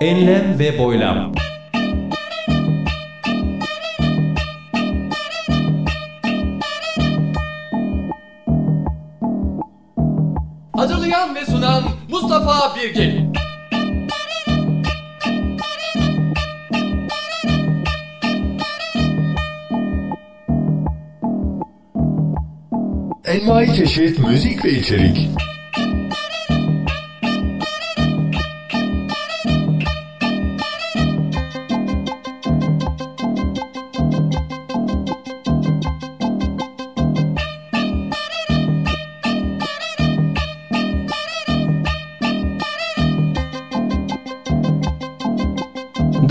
Enlem ve boylam. Hazırlayan ve sunan Mustafa Birgin. Envai çeşit müzik ve içerik.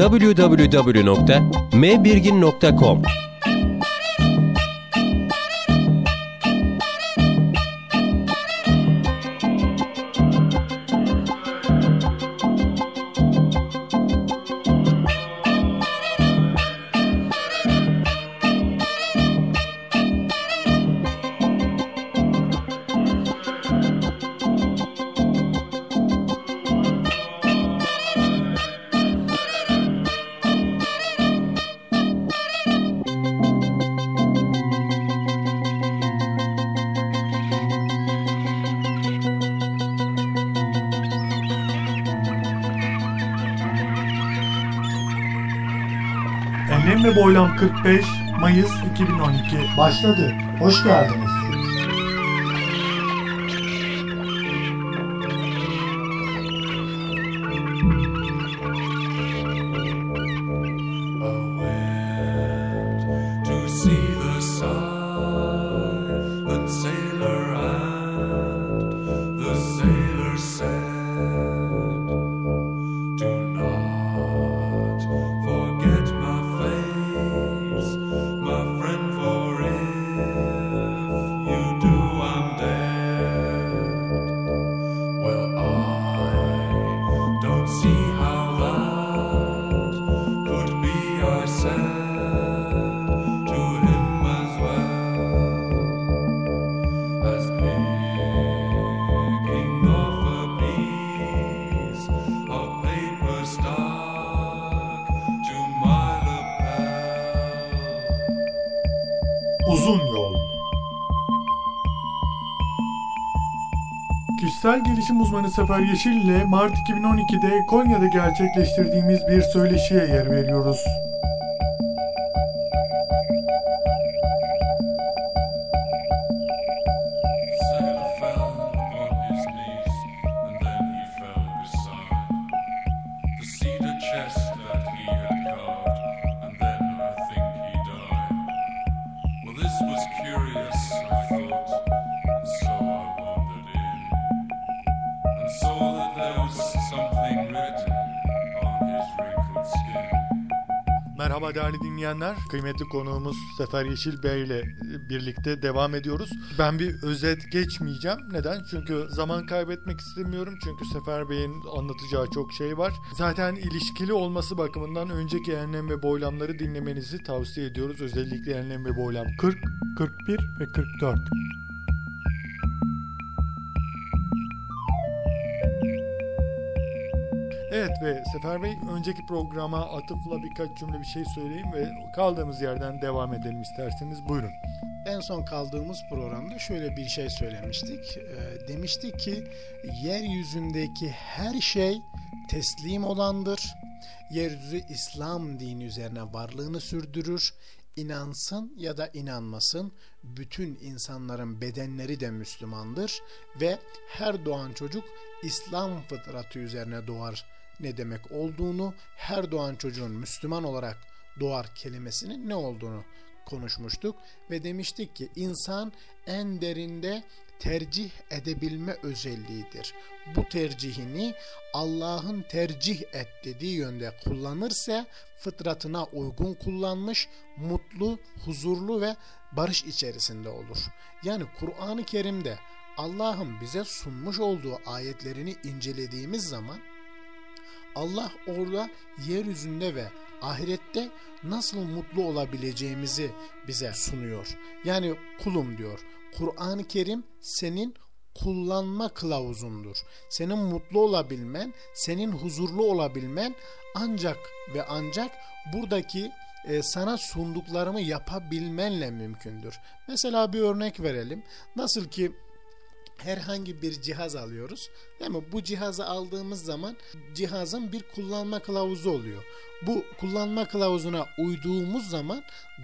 www.mbirgin.com Ve Boylam 45 Mayıs 2012 Başladı. Hoş geldiniz. Kişisel gelişim uzmanı Sefer Yeşil ile Mart 2012'de Konya'da gerçekleştirdiğimiz bir söyleşiye yer veriyoruz. Kıymetli konuğumuz Sefer Yeşil Bey ile birlikte devam ediyoruz. Ben bir özet geçmeyeceğim. Neden? Çünkü zaman kaybetmek istemiyorum. Çünkü Sefer Bey'in anlatacağı çok şey var. Zaten ilişkili olması bakımından önceki enlem ve boylamları dinlemenizi tavsiye ediyoruz. Özellikle enlem ve boylam 40, 41 ve 44. Ve Sefer Bey önceki programa atıfla birkaç cümle bir şey söyleyeyim ve kaldığımız yerden devam edelim isterseniz. Buyurun. En son kaldığımız programda şöyle bir şey söylemiştik. Ee, demiştik ki yeryüzündeki her şey teslim olandır. Yeryüzü İslam dini üzerine varlığını sürdürür. İnansın ya da inanmasın bütün insanların bedenleri de Müslümandır ve her doğan çocuk İslam fıtratı üzerine doğar ne demek olduğunu, her doğan çocuğun Müslüman olarak doğar kelimesinin ne olduğunu konuşmuştuk ve demiştik ki insan en derinde tercih edebilme özelliğidir. Bu tercihini Allah'ın tercih et dediği yönde kullanırsa fıtratına uygun kullanmış, mutlu, huzurlu ve barış içerisinde olur. Yani Kur'an-ı Kerim'de Allah'ın bize sunmuş olduğu ayetlerini incelediğimiz zaman Allah orada yeryüzünde ve ahirette nasıl mutlu olabileceğimizi bize sunuyor. Yani kulum diyor. Kur'an-ı Kerim senin kullanma kılavuzundur. Senin mutlu olabilmen, senin huzurlu olabilmen ancak ve ancak buradaki e, sana sunduklarımı yapabilmenle mümkündür. Mesela bir örnek verelim. Nasıl ki herhangi bir cihaz alıyoruz. Değil mi? Bu cihazı aldığımız zaman cihazın bir kullanma kılavuzu oluyor. Bu kullanma kılavuzuna uyduğumuz zaman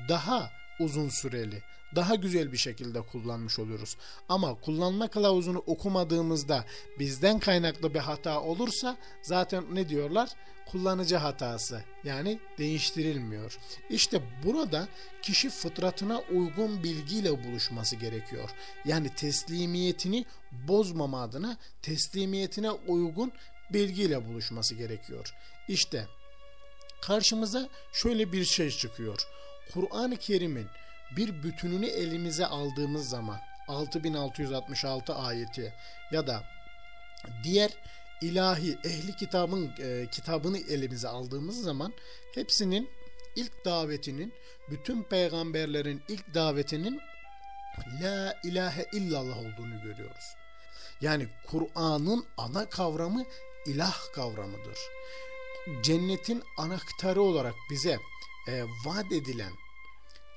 daha uzun süreli, daha güzel bir şekilde kullanmış oluyoruz. Ama kullanma kılavuzunu okumadığımızda bizden kaynaklı bir hata olursa zaten ne diyorlar? Kullanıcı hatası. Yani değiştirilmiyor. İşte burada kişi fıtratına uygun bilgiyle buluşması gerekiyor. Yani teslimiyetini bozmama adına teslimiyetine uygun bilgiyle buluşması gerekiyor. İşte karşımıza şöyle bir şey çıkıyor. Kur'an-ı Kerim'in bir bütününü elimize aldığımız zaman 6666 ayeti ya da diğer ilahi ehli kitabın e, kitabını elimize aldığımız zaman hepsinin ilk davetinin bütün peygamberlerin ilk davetinin la ilahe illallah olduğunu görüyoruz. Yani Kur'an'ın ana kavramı ilah kavramıdır. Cennetin anahtarı olarak bize e, vaat edilen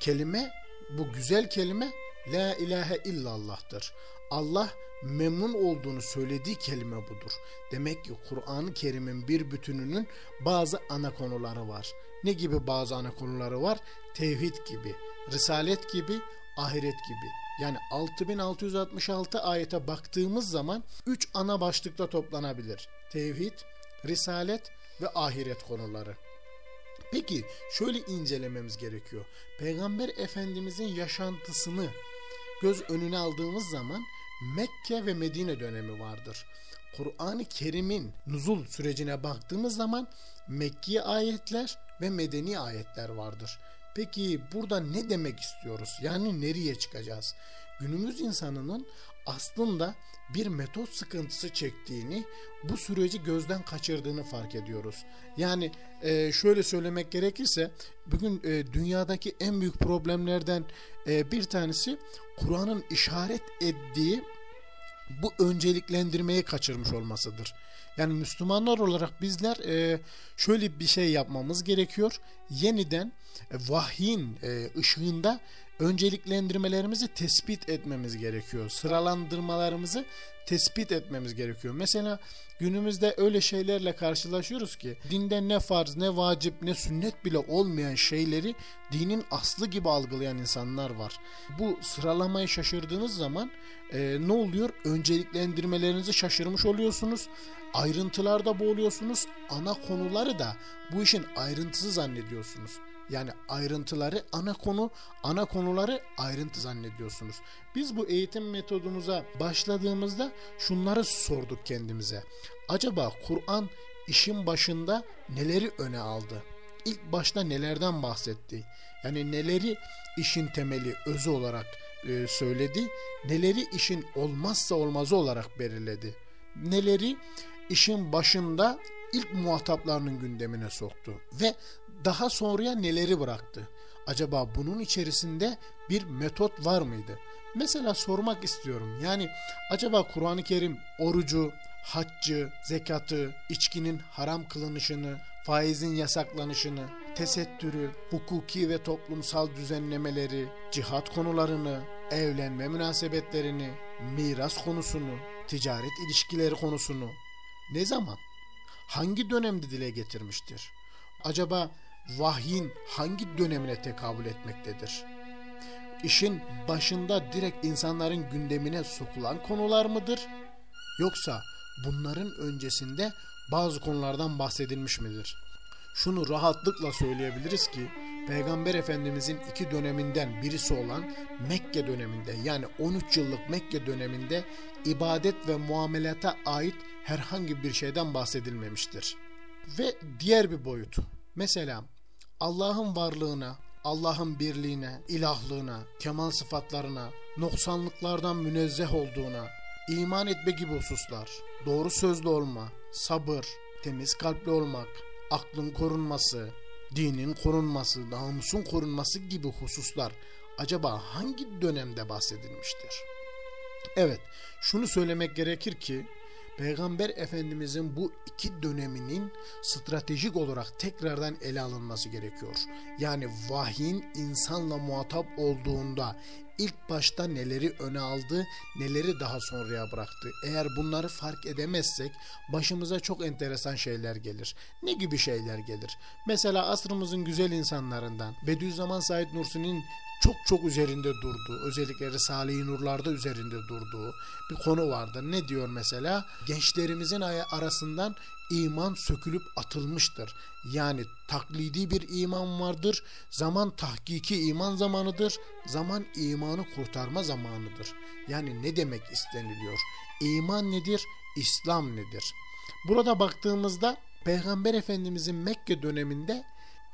kelime bu güzel kelime la ilahe illallah'tır. Allah memnun olduğunu söylediği kelime budur. Demek ki Kur'an-ı Kerim'in bir bütününün bazı ana konuları var. Ne gibi bazı ana konuları var? Tevhid gibi, risalet gibi, ahiret gibi. Yani 6666 ayete baktığımız zaman 3 ana başlıkta toplanabilir. Tevhid, risalet ve ahiret konuları. Peki şöyle incelememiz gerekiyor. Peygamber Efendimizin yaşantısını göz önüne aldığımız zaman Mekke ve Medine dönemi vardır. Kur'an-ı Kerim'in nuzul sürecine baktığımız zaman Mekki ayetler ve Medeni ayetler vardır. Peki burada ne demek istiyoruz? Yani nereye çıkacağız? Günümüz insanının aslında bir metot sıkıntısı çektiğini, bu süreci gözden kaçırdığını fark ediyoruz. Yani e, şöyle söylemek gerekirse bugün e, dünyadaki en büyük problemlerden e, bir tanesi Kur'an'ın işaret ettiği bu önceliklendirmeyi kaçırmış olmasıdır. Yani Müslümanlar olarak bizler e, şöyle bir şey yapmamız gerekiyor. Yeniden e, vahyin e, ışığında önceliklendirmelerimizi tespit etmemiz gerekiyor. Sıralandırmalarımızı tespit etmemiz gerekiyor. Mesela günümüzde öyle şeylerle karşılaşıyoruz ki dinde ne farz ne vacip ne sünnet bile olmayan şeyleri dinin aslı gibi algılayan insanlar var. Bu sıralamayı şaşırdığınız zaman e, ne oluyor? Önceliklendirmelerinizi şaşırmış oluyorsunuz. Ayrıntılarda boğuluyorsunuz. Ana konuları da bu işin ayrıntısı zannediyorsunuz. Yani ayrıntıları ana konu, ana konuları ayrıntı zannediyorsunuz. Biz bu eğitim metodumuza başladığımızda şunları sorduk kendimize. Acaba Kur'an işin başında neleri öne aldı? İlk başta nelerden bahsetti? Yani neleri işin temeli, özü olarak e, söyledi? Neleri işin olmazsa olmazı olarak belirledi? Neleri işin başında ilk muhataplarının gündemine soktu ve daha sonraya neleri bıraktı? Acaba bunun içerisinde bir metot var mıydı? Mesela sormak istiyorum. Yani acaba Kur'an-ı Kerim orucu, haccı, zekatı, içkinin haram kılınışını, faizin yasaklanışını, tesettürü, hukuki ve toplumsal düzenlemeleri, cihat konularını, evlenme münasebetlerini, miras konusunu, ticaret ilişkileri konusunu ne zaman, hangi dönemde dile getirmiştir? Acaba vahyin hangi dönemine tekabül etmektedir? İşin başında direkt insanların gündemine sokulan konular mıdır? Yoksa bunların öncesinde bazı konulardan bahsedilmiş midir? Şunu rahatlıkla söyleyebiliriz ki Peygamber Efendimizin iki döneminden birisi olan Mekke döneminde yani 13 yıllık Mekke döneminde ibadet ve muamelata ait herhangi bir şeyden bahsedilmemiştir. Ve diğer bir boyut. Mesela Allah'ın varlığına, Allah'ın birliğine, ilahlığına, kemal sıfatlarına, noksanlıklardan münezzeh olduğuna, iman etme gibi hususlar, doğru sözlü olma, sabır, temiz kalpli olmak, aklın korunması, dinin korunması, namusun korunması gibi hususlar acaba hangi dönemde bahsedilmiştir? Evet, şunu söylemek gerekir ki Peygamber Efendimizin bu iki döneminin stratejik olarak tekrardan ele alınması gerekiyor. Yani vahyin insanla muhatap olduğunda ilk başta neleri öne aldı, neleri daha sonraya bıraktı. Eğer bunları fark edemezsek başımıza çok enteresan şeyler gelir. Ne gibi şeyler gelir? Mesela asrımızın güzel insanlarından Bediüzzaman Said Nursi'nin çok çok üzerinde durduğu, özellikle Risale-i Nurlar'da üzerinde durduğu bir konu vardır. Ne diyor mesela? Gençlerimizin arasından iman sökülüp atılmıştır. Yani taklidi bir iman vardır. Zaman tahkiki iman zamanıdır. Zaman imanı kurtarma zamanıdır. Yani ne demek isteniliyor? İman nedir? İslam nedir? Burada baktığımızda Peygamber Efendimizin Mekke döneminde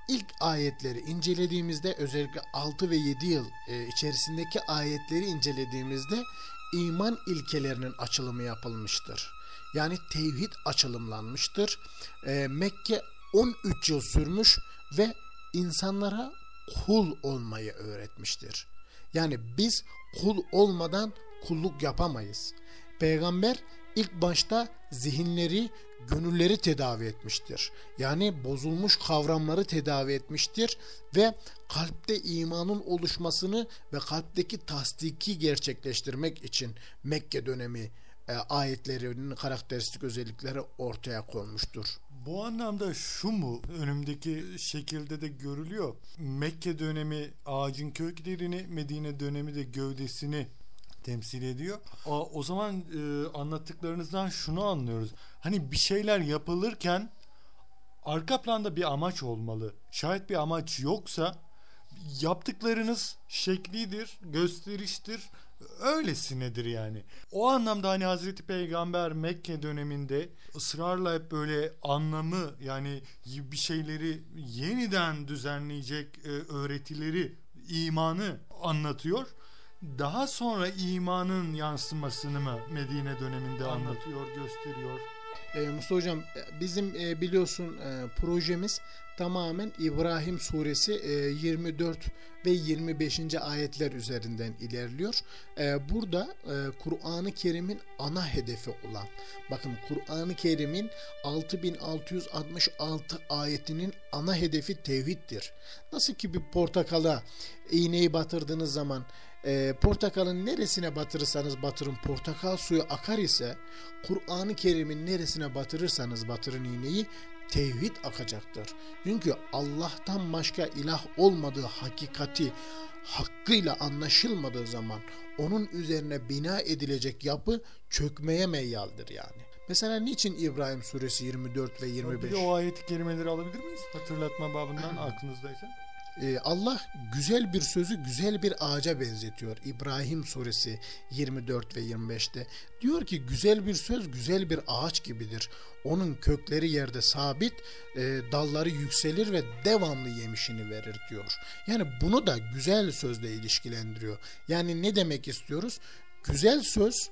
ilk ayetleri incelediğimizde özellikle 6 ve 7 yıl e, içerisindeki ayetleri incelediğimizde iman ilkelerinin açılımı yapılmıştır. Yani tevhid açılımlanmıştır. E, Mekke 13 yıl sürmüş ve insanlara kul olmayı öğretmiştir. Yani biz kul olmadan kulluk yapamayız. Peygamber ilk başta zihinleri, gönülleri tedavi etmiştir. Yani bozulmuş kavramları tedavi etmiştir ve kalpte imanın oluşmasını ve kalpteki tasdiki gerçekleştirmek için Mekke dönemi e, ayetlerinin karakteristik özellikleri ortaya konmuştur. Bu anlamda şu mu önümdeki şekilde de görülüyor. Mekke dönemi ağacın köklerini, Medine dönemi de gövdesini temsil ediyor. O, o zaman e, anlattıklarınızdan şunu anlıyoruz. Hani bir şeyler yapılırken arka planda bir amaç olmalı. Şayet bir amaç yoksa yaptıklarınız şeklidir, gösteriştir, öylesinedir yani. O anlamda hani Hazreti Peygamber Mekke döneminde ısrarla hep böyle anlamı yani bir şeyleri yeniden düzenleyecek e, öğretileri, imanı anlatıyor. Daha sonra imanın yansımasını mı Medine döneminde anlatıyor, gösteriyor? E, Mustafa Hocam bizim e, biliyorsun e, projemiz tamamen İbrahim suresi e, 24 ve 25. ayetler üzerinden ilerliyor. E, burada e, Kur'an-ı Kerim'in ana hedefi olan bakın Kur'an-ı Kerim'in 6666 ayetinin ana hedefi tevhiddir. Nasıl ki bir portakala iğneyi batırdığınız zaman e, portakalın neresine batırırsanız batırın portakal suyu akar ise Kur'an-ı Kerim'in neresine batırırsanız batırın iğneyi tevhid akacaktır. Çünkü Allah'tan başka ilah olmadığı hakikati hakkıyla anlaşılmadığı zaman onun üzerine bina edilecek yapı çökmeye meyyaldir yani. Mesela niçin İbrahim suresi 24 ve 25? Bir o ayet-i kerimeleri alabilir miyiz? Hatırlatma babından aklınızdaysa. Ee, Allah güzel bir sözü güzel bir ağaca benzetiyor. İbrahim suresi 24 ve 25'te diyor ki güzel bir söz güzel bir ağaç gibidir. Onun kökleri yerde sabit, e, dalları yükselir ve devamlı yemişini verir diyor. Yani bunu da güzel sözle ilişkilendiriyor. Yani ne demek istiyoruz? Güzel söz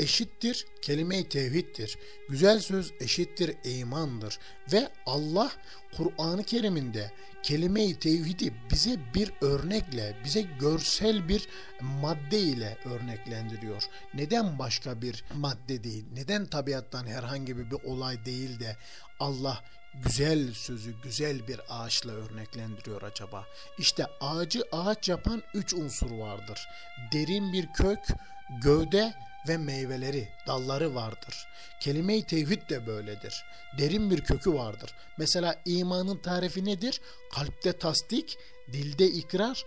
eşittir kelime-i tevhiddir. Güzel söz eşittir imandır. Ve Allah Kur'an-ı Kerim'inde kelime-i tevhidi bize bir örnekle, bize görsel bir madde ile örneklendiriyor. Neden başka bir madde değil? Neden tabiattan herhangi bir olay değil de Allah güzel sözü güzel bir ağaçla örneklendiriyor acaba? İşte ağacı ağaç yapan üç unsur vardır. Derin bir kök, gövde ve meyveleri, dalları vardır. Kelime-i tevhid de böyledir. Derin bir kökü vardır. Mesela imanın tarifi nedir? Kalpte tasdik, dilde ikrar,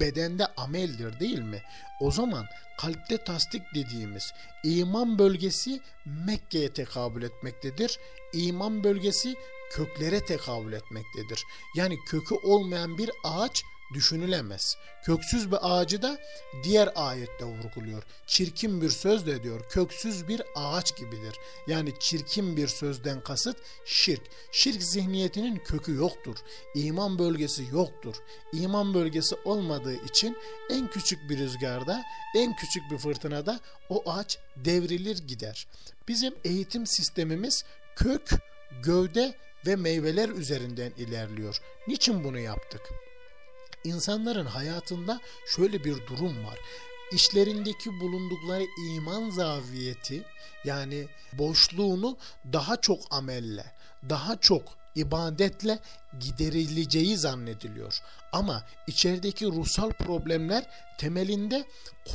bedende ameldir değil mi? O zaman kalpte tasdik dediğimiz iman bölgesi Mekke'ye tekabül etmektedir. İman bölgesi köklere tekabül etmektedir. Yani kökü olmayan bir ağaç düşünülemez. Köksüz bir ağacı da diğer ayette vurguluyor. Çirkin bir söz de diyor köksüz bir ağaç gibidir. Yani çirkin bir sözden kasıt şirk. Şirk zihniyetinin kökü yoktur. İman bölgesi yoktur. İman bölgesi olmadığı için en küçük bir rüzgarda, en küçük bir fırtınada o ağaç devrilir gider. Bizim eğitim sistemimiz kök, gövde ve meyveler üzerinden ilerliyor. Niçin bunu yaptık? İnsanların hayatında şöyle bir durum var. işlerindeki bulundukları iman zaviyeti yani boşluğunu daha çok amelle, daha çok ibadetle giderileceği zannediliyor. Ama içerideki ruhsal problemler temelinde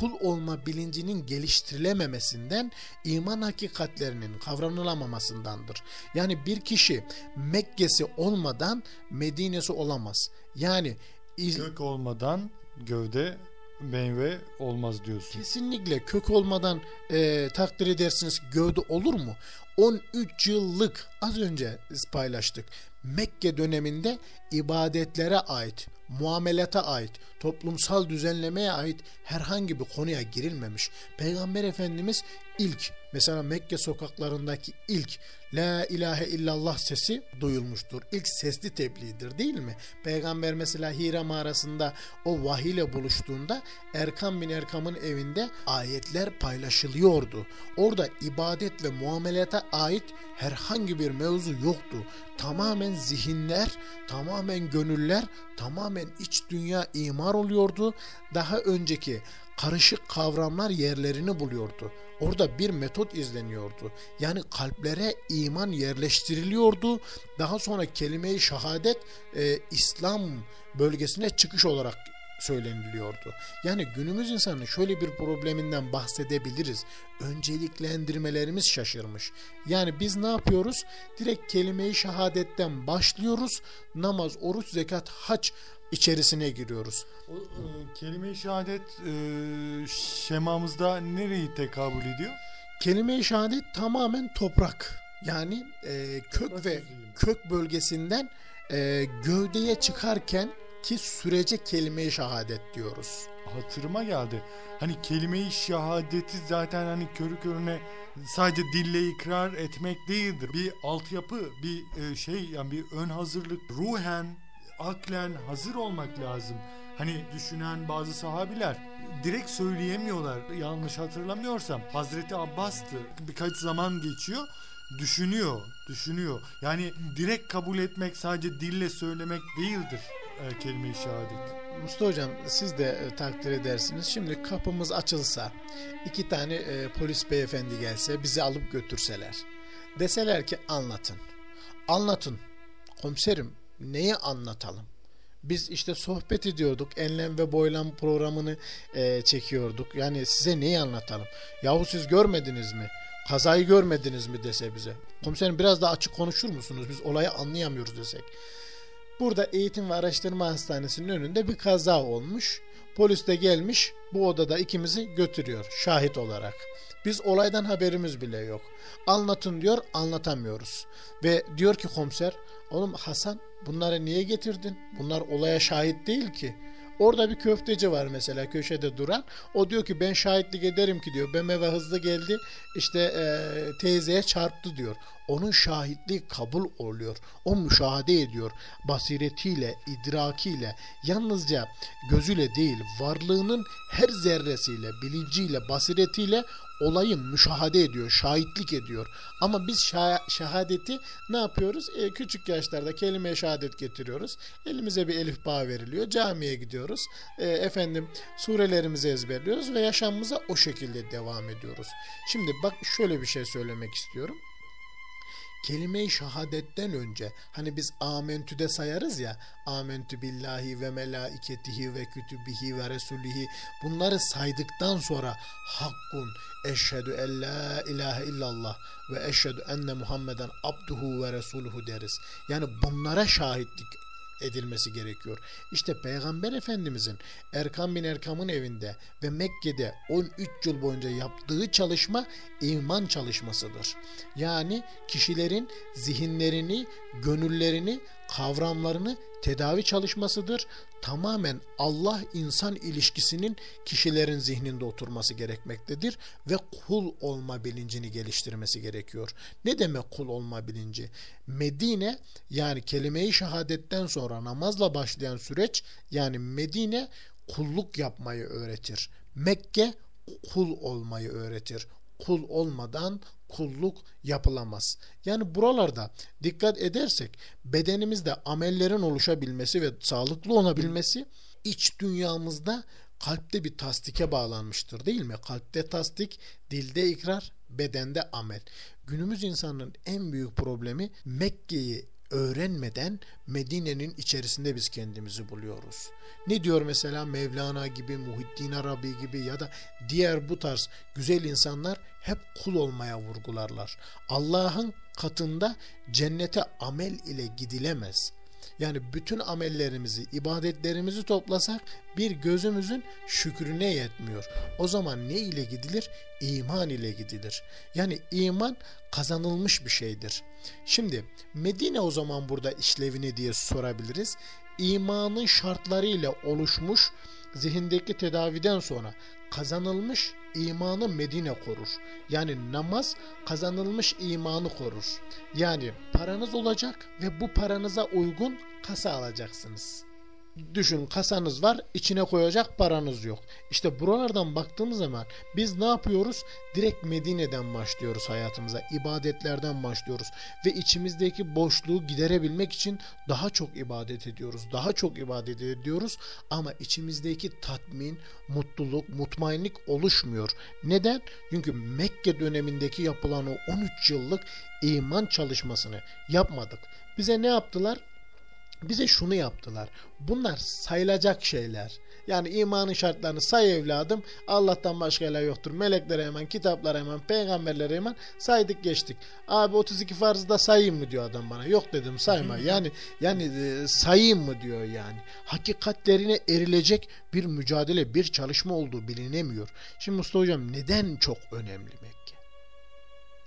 kul olma bilincinin geliştirilememesinden, iman hakikatlerinin kavranılamamasındandır. Yani bir kişi Mekke'si olmadan Medine'si olamaz. Yani iz- Kök olmadan gövde meyve olmaz diyorsun. Kesinlikle kök olmadan e, takdir edersiniz gövde olur mu? 13 yıllık az önce paylaştık. Mekke döneminde ibadetlere ait, muamelete ait, toplumsal düzenlemeye ait herhangi bir konuya girilmemiş. Peygamber Efendimiz ilk mesela Mekke sokaklarındaki ilk La ilahe illallah sesi duyulmuştur. İlk sesli tebliğdir değil mi? Peygamber mesela Hira mağarasında o vahiy ile buluştuğunda Erkam bin Erkam'ın evinde ayetler paylaşılıyordu. Orada ibadet ve muamelete ait herhangi bir mevzu yoktu. Tamamen zihinler, tamamen gönüller, tamamen iç dünya imar oluyordu. Daha önceki karışık kavramlar yerlerini buluyordu. Orada bir metot izleniyordu. Yani kalplere iman yerleştiriliyordu. Daha sonra kelime-i şehadet e, İslam bölgesine çıkış olarak söyleniliyordu. Yani günümüz insanının şöyle bir probleminden bahsedebiliriz. Önceliklendirmelerimiz şaşırmış. Yani biz ne yapıyoruz? Direkt kelime-i şehadetten başlıyoruz. Namaz, oruç, zekat, hac içerisine giriyoruz. O, e, kelime-i şehadet e, şemamızda nereyi tekabül ediyor? Kelime-i şehadet tamamen toprak. Yani e, kök Toprak ve sözüyüm. kök bölgesinden e, gövdeye çıkarken ki sürece kelime-i şehadet diyoruz. Hatırıma geldi. Hani kelime-i şehadeti zaten hani körü körüne sadece dille ikrar etmek değildir. Bir altyapı, bir e, şey yani bir ön hazırlık, ruhen, aklen hazır olmak lazım. Hani düşünen bazı sahabiler direkt söyleyemiyorlar. Yanlış hatırlamıyorsam Hazreti Abbas'tı. Birkaç zaman geçiyor. Düşünüyor, düşünüyor. Yani direkt kabul etmek sadece dille söylemek değildir e, kelime-i şehadet. Mustafa Hocam siz de e, takdir edersiniz. Şimdi kapımız açılsa iki tane e, polis beyefendi gelse bizi alıp götürseler. Deseler ki anlatın. Anlatın. Komiserim neyi anlatalım? Biz işte sohbet ediyorduk. Enlem ve Boylam programını e, çekiyorduk. Yani size neyi anlatalım? Yahu siz görmediniz mi? Kazayı görmediniz mi dese bize. Komiserim biraz daha açık konuşur musunuz? Biz olayı anlayamıyoruz desek. Burada Eğitim ve Araştırma Hastanesi'nin önünde bir kaza olmuş. Polis de gelmiş bu odada ikimizi götürüyor şahit olarak. Biz olaydan haberimiz bile yok. Anlatın diyor anlatamıyoruz. Ve diyor ki komiser oğlum Hasan bunları niye getirdin? Bunlar olaya şahit değil ki. Orada bir köfteci var mesela köşede duran. O diyor ki ben şahitlik ederim ki diyor. BMW hızlı geldi işte e, teyzeye çarptı diyor. Onun şahitliği kabul oluyor. O müşahede ediyor. Basiretiyle, idrakiyle, yalnızca gözüyle değil, varlığının her zerresiyle, bilinciyle, basiretiyle olayı müşahede ediyor, şahitlik ediyor. Ama biz şah- şehadeti ne yapıyoruz? E, küçük yaşlarda kelime şehadet getiriyoruz. Elimize bir elif bağ veriliyor. Camiye gidiyoruz. E, efendim surelerimizi ezberliyoruz ve yaşamımıza o şekilde devam ediyoruz. Şimdi bak şöyle bir şey söylemek istiyorum kelime-i şehadetten önce hani biz amentüde sayarız ya amentü billahi ve melaiketihi ve kütübihi ve resulihi bunları saydıktan sonra hakkun eşhedü en la ilahe illallah ve eşhedü enne Muhammeden abduhu ve resuluhu deriz. Yani bunlara şahitlik edilmesi gerekiyor. İşte Peygamber Efendimizin Erkam bin Erkam'ın evinde ve Mekke'de 13 yıl boyunca yaptığı çalışma iman çalışmasıdır. Yani kişilerin zihinlerini, gönüllerini, kavramlarını tedavi çalışmasıdır. Tamamen Allah-insan ilişkisinin kişilerin zihninde oturması gerekmektedir ve kul olma bilincini geliştirmesi gerekiyor. Ne demek kul olma bilinci? Medine yani kelime-i şehadetten sonra namazla başlayan süreç yani Medine kulluk yapmayı öğretir. Mekke kul olmayı öğretir. Kul olmadan kulluk yapılamaz. Yani buralarda dikkat edersek bedenimizde amellerin oluşabilmesi ve sağlıklı olabilmesi iç dünyamızda kalpte bir tasdike bağlanmıştır değil mi? Kalpte tasdik, dilde ikrar, bedende amel. Günümüz insanının en büyük problemi Mekke'yi öğrenmeden Medine'nin içerisinde biz kendimizi buluyoruz. Ne diyor mesela Mevlana gibi, Muhiddin Arabi gibi ya da diğer bu tarz güzel insanlar hep kul olmaya vurgularlar. Allah'ın katında cennete amel ile gidilemez. Yani bütün amellerimizi, ibadetlerimizi toplasak bir gözümüzün şükrüne yetmiyor. O zaman ne ile gidilir? İman ile gidilir. Yani iman kazanılmış bir şeydir. Şimdi Medine o zaman burada işlevini diye sorabiliriz. İmanın şartlarıyla oluşmuş zihindeki tedaviden sonra kazanılmış imanı Medine korur. Yani namaz kazanılmış imanı korur. Yani paranız olacak ve bu paranıza uygun kasa alacaksınız. Düşün kasanız var içine koyacak paranız yok. İşte buralardan baktığımız zaman biz ne yapıyoruz? Direkt Medine'den başlıyoruz hayatımıza. ibadetlerden başlıyoruz. Ve içimizdeki boşluğu giderebilmek için daha çok ibadet ediyoruz. Daha çok ibadet ediyoruz. Ama içimizdeki tatmin, mutluluk, mutmainlik oluşmuyor. Neden? Çünkü Mekke dönemindeki yapılan o 13 yıllık iman çalışmasını yapmadık. Bize ne yaptılar? Bize şunu yaptılar. Bunlar sayılacak şeyler. Yani imanın şartlarını say evladım. Allah'tan başka ilah yoktur. Meleklere hemen, kitaplara hemen, peygamberlere hemen saydık geçtik. Abi 32 farzı da sayayım mı diyor adam bana. Yok dedim sayma. Yani yani e, sayayım mı diyor yani. Hakikatlerine erilecek bir mücadele, bir çalışma olduğu bilinemiyor. Şimdi Mustafa Hocam neden çok önemli Mekke?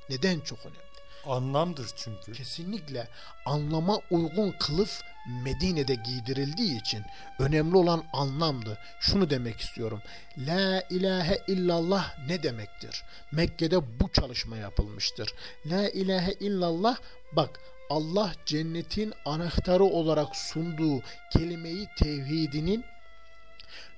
Neden çok önemli? Anlamdır çünkü. Kesinlikle anlama uygun kılıf Medine'de giydirildiği için önemli olan anlamdı. Şunu demek istiyorum. La ilahe illallah ne demektir? Mekke'de bu çalışma yapılmıştır. La ilahe illallah bak Allah cennetin anahtarı olarak sunduğu kelimeyi tevhidinin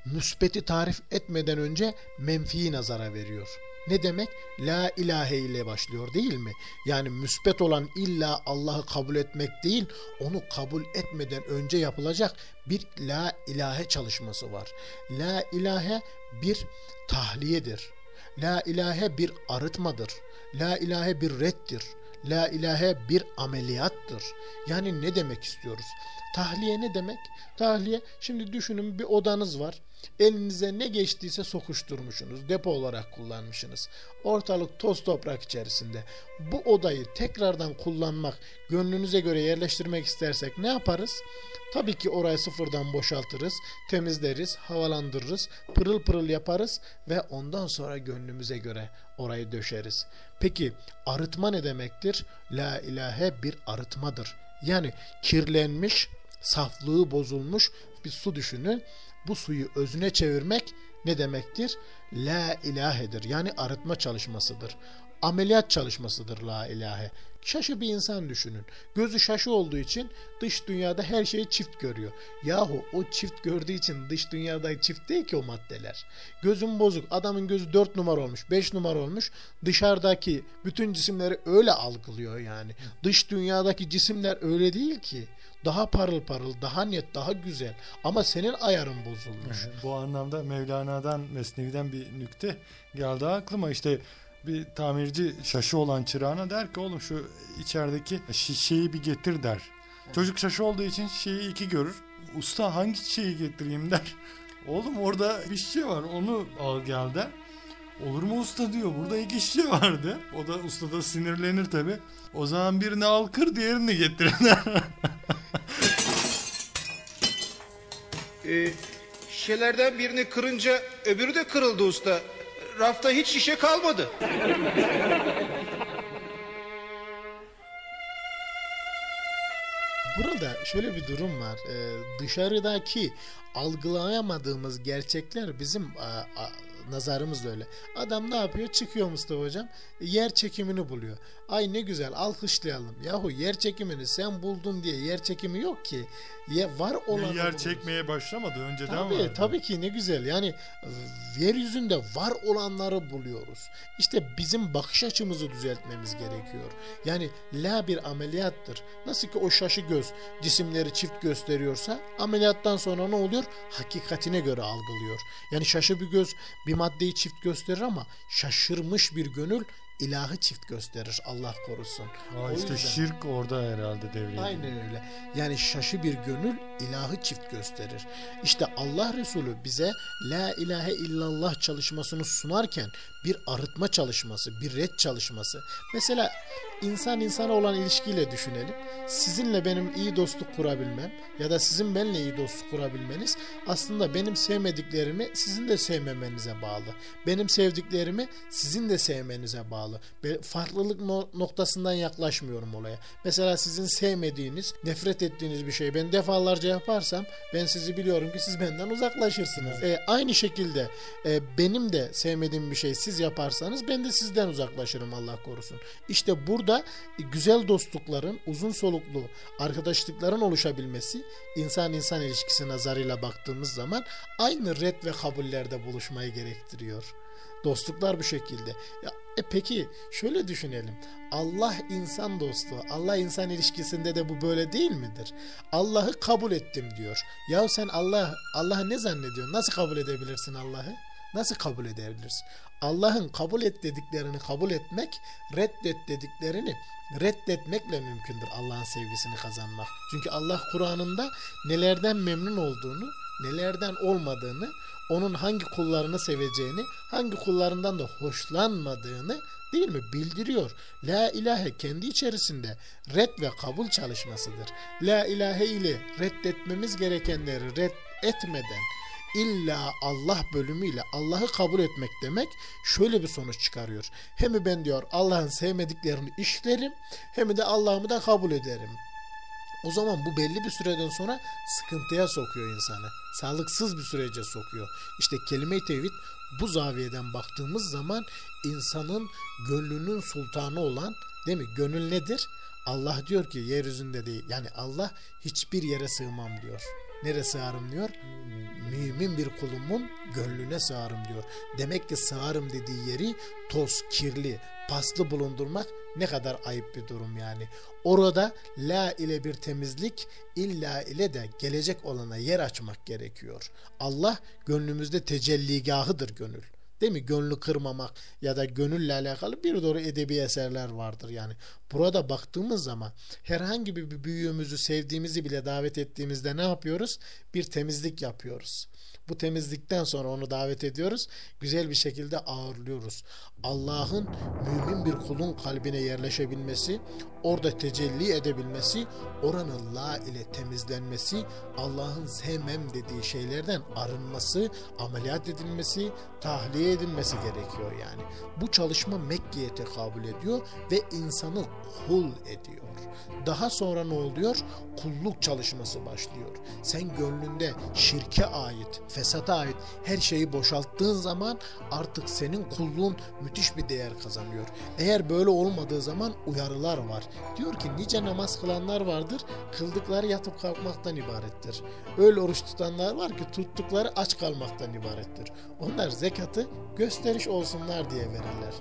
müspeti tarif etmeden önce menfiyi nazara veriyor. Ne demek? La ilahe ile başlıyor değil mi? Yani müspet olan illa Allah'ı kabul etmek değil, onu kabul etmeden önce yapılacak bir la ilahe çalışması var. La ilahe bir tahliyedir. La ilahe bir arıtmadır. La ilahe bir reddir. La ilahe bir ameliyattır. Yani ne demek istiyoruz? Tahliye ne demek? Tahliye şimdi düşünün bir odanız var. Elinize ne geçtiyse sokuşturmuşsunuz. Depo olarak kullanmışsınız. Ortalık toz toprak içerisinde. Bu odayı tekrardan kullanmak, gönlünüze göre yerleştirmek istersek ne yaparız? Tabii ki orayı sıfırdan boşaltırız, temizleriz, havalandırırız, pırıl pırıl yaparız ve ondan sonra gönlümüze göre orayı döşeriz. Peki arıtma ne demektir? La ilahe bir arıtmadır. Yani kirlenmiş, saflığı bozulmuş bir su düşünün. Bu suyu özüne çevirmek ne demektir? La ilahedir. Yani arıtma çalışmasıdır. Ameliyat çalışmasıdır la ilahe. Şaşı bir insan düşünün. Gözü şaşı olduğu için dış dünyada her şeyi çift görüyor. Yahu o çift gördüğü için dış dünyada çift değil ki o maddeler. Gözün bozuk. Adamın gözü 4 numara olmuş, 5 numara olmuş. Dışarıdaki bütün cisimleri öyle algılıyor yani. Dış dünyadaki cisimler öyle değil ki. Daha parıl parıl, daha net, daha güzel. Ama senin ayarın bozulmuş. Bu anlamda Mevlana'dan, Mesnevi'den bir nükte geldi aklıma. İşte bir tamirci şaşı olan çırağına der ki oğlum şu içerideki şişeyi bir getir der. Çocuk şaşı olduğu için şişeyi iki görür. Usta hangi şişeyi getireyim der. Oğlum orada bir şişe var onu al gel der. Olur mu usta diyor burada iki şişe vardı. O da usta da sinirlenir tabi. O zaman birini al kır diğerini getir der. Ee, şişelerden birini kırınca öbürü de kırıldı usta. Rafta hiç şişe kalmadı. Burada şöyle bir durum var. Ee, dışarıdaki algılayamadığımız gerçekler bizim a, a, nazarımız da öyle. Adam ne yapıyor? Çıkıyor Mustafa hocam. Yer çekimini buluyor. Ay ne güzel alkışlayalım. Yahu yer çekimini sen buldun diye yer çekimi yok ki. Ya var olan yer çekmeye başlamadı önceden Tabii, vardı. tabii ki ne güzel. Yani e, yeryüzünde var olanları buluyoruz. İşte bizim bakış açımızı düzeltmemiz gerekiyor. Yani la bir ameliyattır. Nasıl ki o şaşı göz cisimleri çift gösteriyorsa ameliyattan sonra ne oluyor? Hakikatine göre algılıyor. Yani şaşı bir göz bir maddeyi çift gösterir ama şaşırmış bir gönül ilahı çift gösterir. Allah korusun. Aa, O işte yüzden- şirk orada herhalde devreye. Aynen öyle. Yani şaşı bir gönül ilahı çift gösterir. İşte Allah Resulü bize La ilahe illallah çalışmasını sunarken bir arıtma çalışması, bir red çalışması. Mesela insan insana olan ilişkiyle düşünelim. Sizinle benim iyi dostluk kurabilmem ya da sizin benimle iyi dostluk kurabilmeniz aslında benim sevmediklerimi sizin de sevmemenize bağlı. Benim sevdiklerimi sizin de sevmenize bağlı. Ve farklılık no- noktasından yaklaşmıyorum olaya. Mesela sizin sevmediğiniz, nefret ettiğiniz bir şey ben defalarca yaparsam ben sizi biliyorum ki siz benden uzaklaşırsınız. E, aynı şekilde e, benim de sevmediğim bir şey siz yaparsanız ben de sizden uzaklaşırım Allah korusun. İşte burada e, güzel dostlukların, uzun soluklu arkadaşlıkların oluşabilmesi insan insan ilişkisi nazarıyla baktığımız zaman aynı red ve kabullerde buluşmayı gerektiriyor. Dostluklar bu şekilde. E peki şöyle düşünelim. Allah insan dostu, Allah insan ilişkisinde de bu böyle değil midir? Allah'ı kabul ettim diyor. Ya sen Allah Allah'ı ne zannediyorsun? Nasıl kabul edebilirsin Allah'ı? Nasıl kabul edebilirsin? Allah'ın kabul et dediklerini kabul etmek, reddet dediklerini reddetmekle mümkündür Allah'ın sevgisini kazanmak. Çünkü Allah Kur'an'ında nelerden memnun olduğunu, nelerden olmadığını, onun hangi kullarını seveceğini, hangi kullarından da hoşlanmadığını değil mi bildiriyor. La ilahe kendi içerisinde red ve kabul çalışmasıdır. La ilahe ile reddetmemiz gerekenleri red etmeden illa Allah bölümüyle Allah'ı kabul etmek demek şöyle bir sonuç çıkarıyor. Hem ben diyor Allah'ın sevmediklerini işlerim hem de Allah'ımı da kabul ederim. O zaman bu belli bir süreden sonra sıkıntıya sokuyor insanı. Sağlıksız bir sürece sokuyor. İşte kelime-i tevhid bu zaviyeden baktığımız zaman insanın gönlünün sultanı olan değil mi? Gönül nedir? Allah diyor ki yeryüzünde değil. Yani Allah hiçbir yere sığmam diyor. Nereye sığarım diyor? Mümin bir kulumun gönlüne sığarım diyor. Demek ki sığarım dediği yeri toz, kirli, paslı bulundurmak ne kadar ayıp bir durum yani. Orada la ile bir temizlik, illa ile de gelecek olana yer açmak gerekiyor. Allah gönlümüzde tecelligahıdır gönül. Değil mi? Gönlü kırmamak ya da gönülle alakalı bir doğru edebi eserler vardır yani. Burada baktığımız zaman herhangi bir büyüğümüzü sevdiğimizi bile davet ettiğimizde ne yapıyoruz? Bir temizlik yapıyoruz. Bu temizlikten sonra onu davet ediyoruz. Güzel bir şekilde ağırlıyoruz. Allah'ın mümin bir kulun kalbine yerleşebilmesi, orada tecelli edebilmesi, oranın la ile temizlenmesi, Allah'ın sevmem dediği şeylerden arınması, ameliyat edilmesi, tahliye edilmesi gerekiyor yani. Bu çalışma Mekke'ye tekabül ediyor ve insanı kul ediyor. Daha sonra ne oluyor? Kulluk çalışması başlıyor. Sen gönlünde şirke ait, fesata ait her şeyi boşalttığın zaman artık senin kulluğun müthiş bir değer kazanıyor. Eğer böyle olmadığı zaman uyarılar var. Diyor ki nice namaz kılanlar vardır, kıldıkları yatıp kalkmaktan ibarettir. Öyle oruç tutanlar var ki tuttukları aç kalmaktan ibarettir. Onlar zekatı gösteriş olsunlar diye verirler.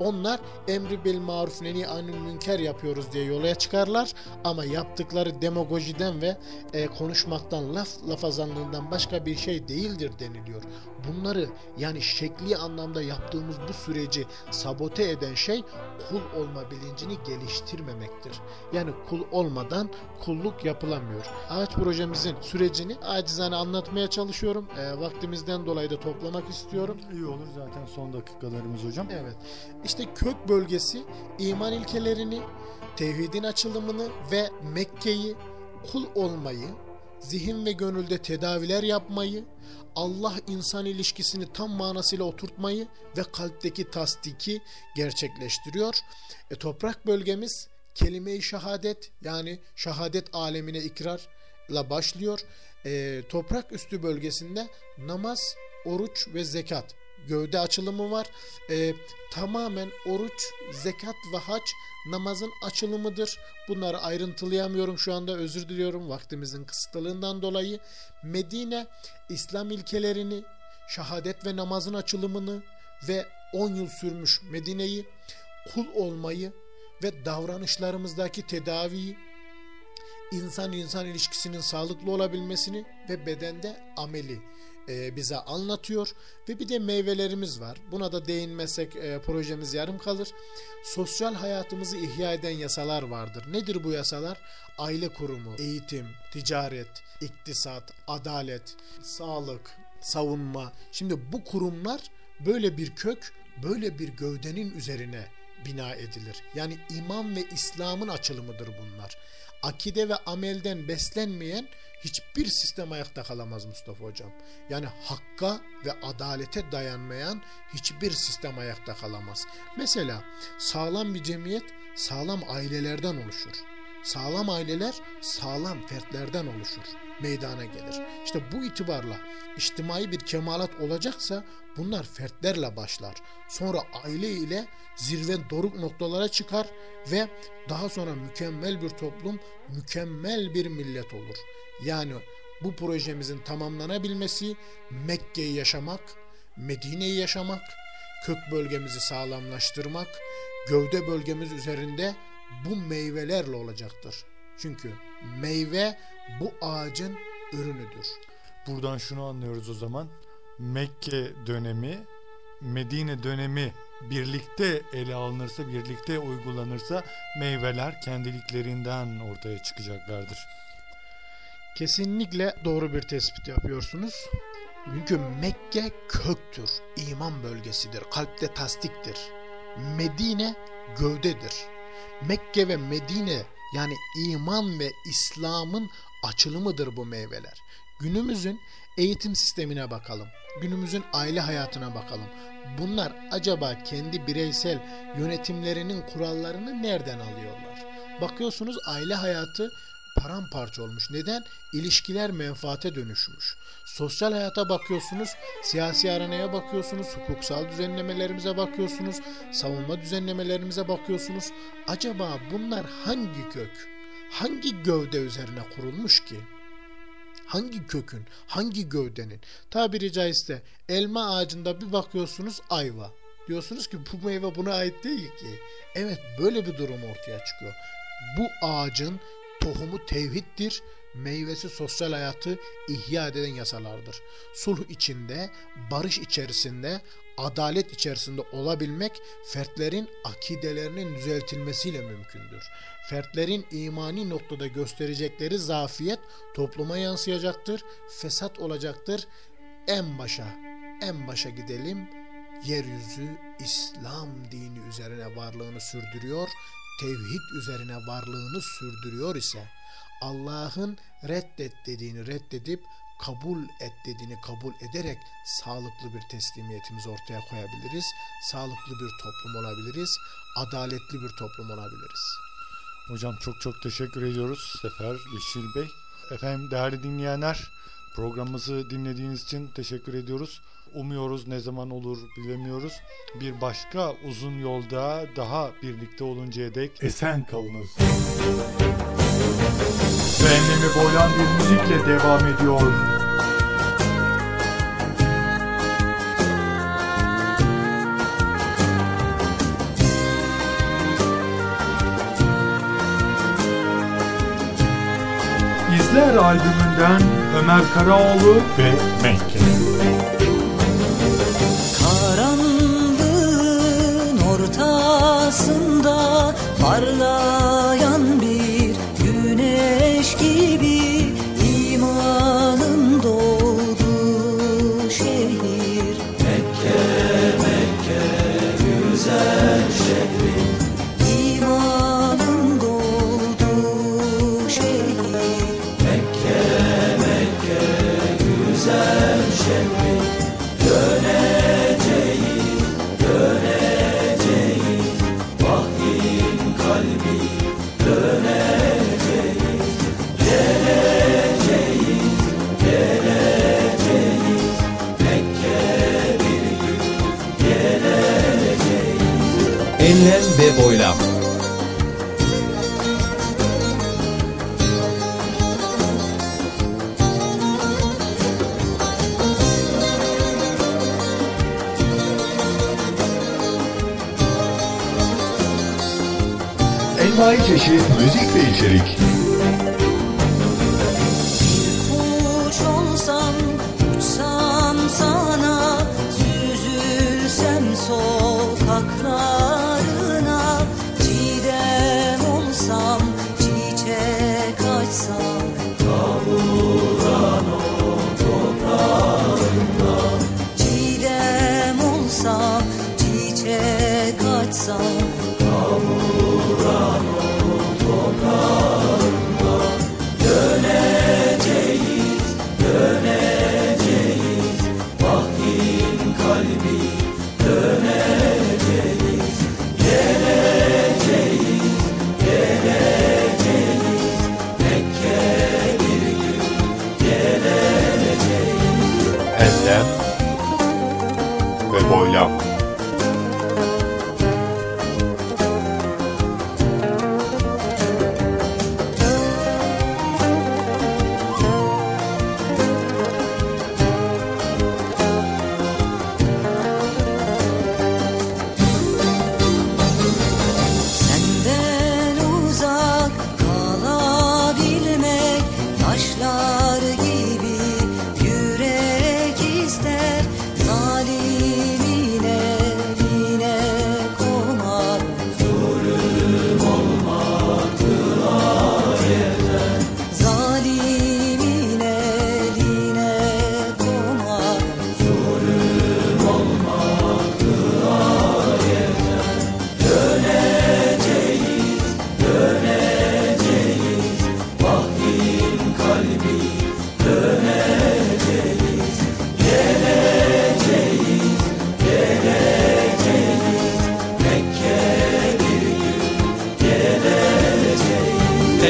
Onlar emri bil maruf neni anil münker yapıyoruz diye yola çıkarlar ama yaptıkları demagojiden ve e, konuşmaktan laf lafazanlığından başka bir şey değildir deniliyor. Bunları yani şekli anlamda yaptığımız bu süreci sabote eden şey kul olma bilincini geliştirmemektir. Yani kul olmadan kulluk yapılamıyor. Ağaç projemizin sürecini acizane anlatmaya çalışıyorum. E, vaktimizden dolayı da toplamak istiyorum. İyi olur zaten son dakikalarımız hocam. Evet. İşte kök bölgesi iman ilkelerini, tevhidin açılımını ve Mekke'yi, kul olmayı, zihin ve gönülde tedaviler yapmayı, Allah insan ilişkisini tam manasıyla oturtmayı ve kalpteki tasdiki gerçekleştiriyor. E, toprak bölgemiz kelime-i şehadet yani şehadet alemine ikrarla başlıyor. E, toprak üstü bölgesinde namaz, oruç ve zekat gövde açılımı var. Ee, tamamen oruç, zekat ve hac namazın açılımıdır. Bunları ayrıntılayamıyorum şu anda özür diliyorum vaktimizin kısıtlılığından dolayı. Medine İslam ilkelerini, şehadet ve namazın açılımını ve 10 yıl sürmüş Medine'yi, kul olmayı ve davranışlarımızdaki tedaviyi, insan insan ilişkisinin sağlıklı olabilmesini ve bedende ameli e, bize anlatıyor ve bir de meyvelerimiz var. Buna da değinmezsek e, projemiz yarım kalır. Sosyal hayatımızı ihya eden yasalar vardır. Nedir bu yasalar? Aile kurumu, eğitim, ticaret, iktisat, adalet, sağlık, savunma. Şimdi bu kurumlar böyle bir kök, böyle bir gövdenin üzerine bina edilir. Yani iman ve İslam'ın açılımıdır bunlar. Akide ve amelden beslenmeyen hiçbir sistem ayakta kalamaz Mustafa Hocam. Yani hakka ve adalete dayanmayan hiçbir sistem ayakta kalamaz. Mesela sağlam bir cemiyet sağlam ailelerden oluşur. Sağlam aileler sağlam fertlerden oluşur. Meydana gelir. İşte bu itibarla içtimai bir kemalat olacaksa bunlar fertlerle başlar. Sonra aile ile zirve doruk noktalara çıkar ve daha sonra mükemmel bir toplum, mükemmel bir millet olur. Yani bu projemizin tamamlanabilmesi Mekke'yi yaşamak, Medine'yi yaşamak, kök bölgemizi sağlamlaştırmak, gövde bölgemiz üzerinde bu meyvelerle olacaktır. Çünkü meyve bu ağacın ürünüdür. Buradan şunu anlıyoruz o zaman. Mekke dönemi, Medine dönemi birlikte ele alınırsa, birlikte uygulanırsa meyveler kendiliklerinden ortaya çıkacaklardır. Kesinlikle doğru bir tespit yapıyorsunuz. Çünkü Mekke köktür, iman bölgesidir, kalpte tasdiktir. Medine gövdedir. Mekke ve Medine yani iman ve İslam'ın açılımıdır bu meyveler. Günümüzün eğitim sistemine bakalım. Günümüzün aile hayatına bakalım. Bunlar acaba kendi bireysel yönetimlerinin kurallarını nereden alıyorlar? Bakıyorsunuz aile hayatı paramparça olmuş. Neden? İlişkiler menfaate dönüşmüş. Sosyal hayata bakıyorsunuz, siyasi aranaya bakıyorsunuz, hukuksal düzenlemelerimize bakıyorsunuz, savunma düzenlemelerimize bakıyorsunuz. Acaba bunlar hangi kök, hangi gövde üzerine kurulmuş ki? Hangi kökün, hangi gövdenin? Tabiri caizse elma ağacında bir bakıyorsunuz ayva. Diyorsunuz ki bu meyve buna ait değil ki. Evet böyle bir durum ortaya çıkıyor. Bu ağacın tohumu tevhiddir, meyvesi sosyal hayatı ihya eden yasalardır. Sulh içinde, barış içerisinde, adalet içerisinde olabilmek fertlerin akidelerinin düzeltilmesiyle mümkündür. Fertlerin imani noktada gösterecekleri zafiyet topluma yansıyacaktır, fesat olacaktır. En başa, en başa gidelim. Yeryüzü İslam dini üzerine varlığını sürdürüyor, tevhid üzerine varlığını sürdürüyor ise Allah'ın reddet dediğini reddedip kabul et dediğini kabul ederek sağlıklı bir teslimiyetimizi ortaya koyabiliriz. Sağlıklı bir toplum olabiliriz. Adaletli bir toplum olabiliriz. Hocam çok çok teşekkür ediyoruz Sefer Yeşil Bey. Efendim değerli dinleyenler programımızı dinlediğiniz için teşekkür ediyoruz. Umuyoruz ne zaman olur bilemiyoruz. Bir başka uzun yolda daha birlikte oluncaya dek esen kalınız. Cehennemi boylan bir müzikle devam ediyor. İzler albümünden Ömer Karaoğlu ve Mekke. Ortasında parlayan you. Sherik.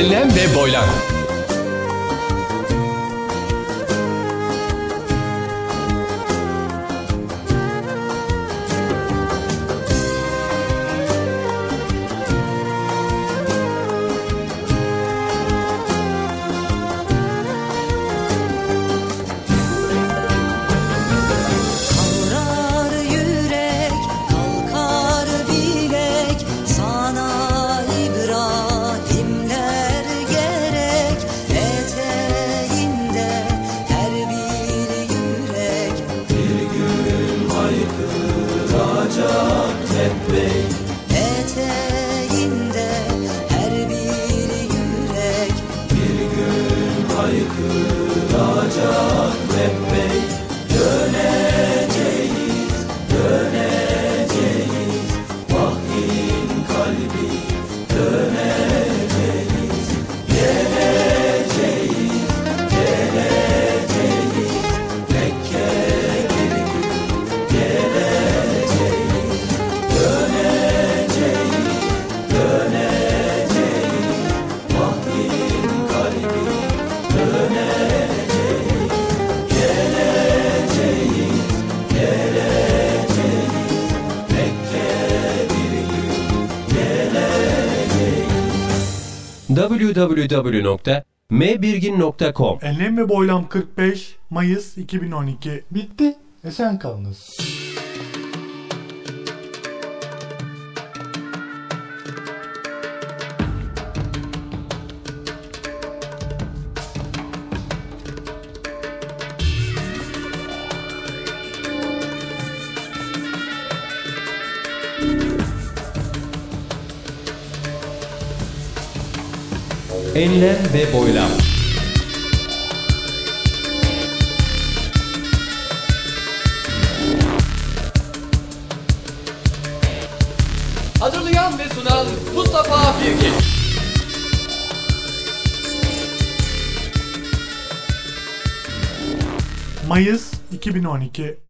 Enlem ve boylan. www.mbirgin.com Enlem ve Boylam 45 Mayıs 2012 bitti. Esen kalınız. Enlem ve boylam. Hazırlayan ve sunan Mustafa Birgin. Mayıs 2012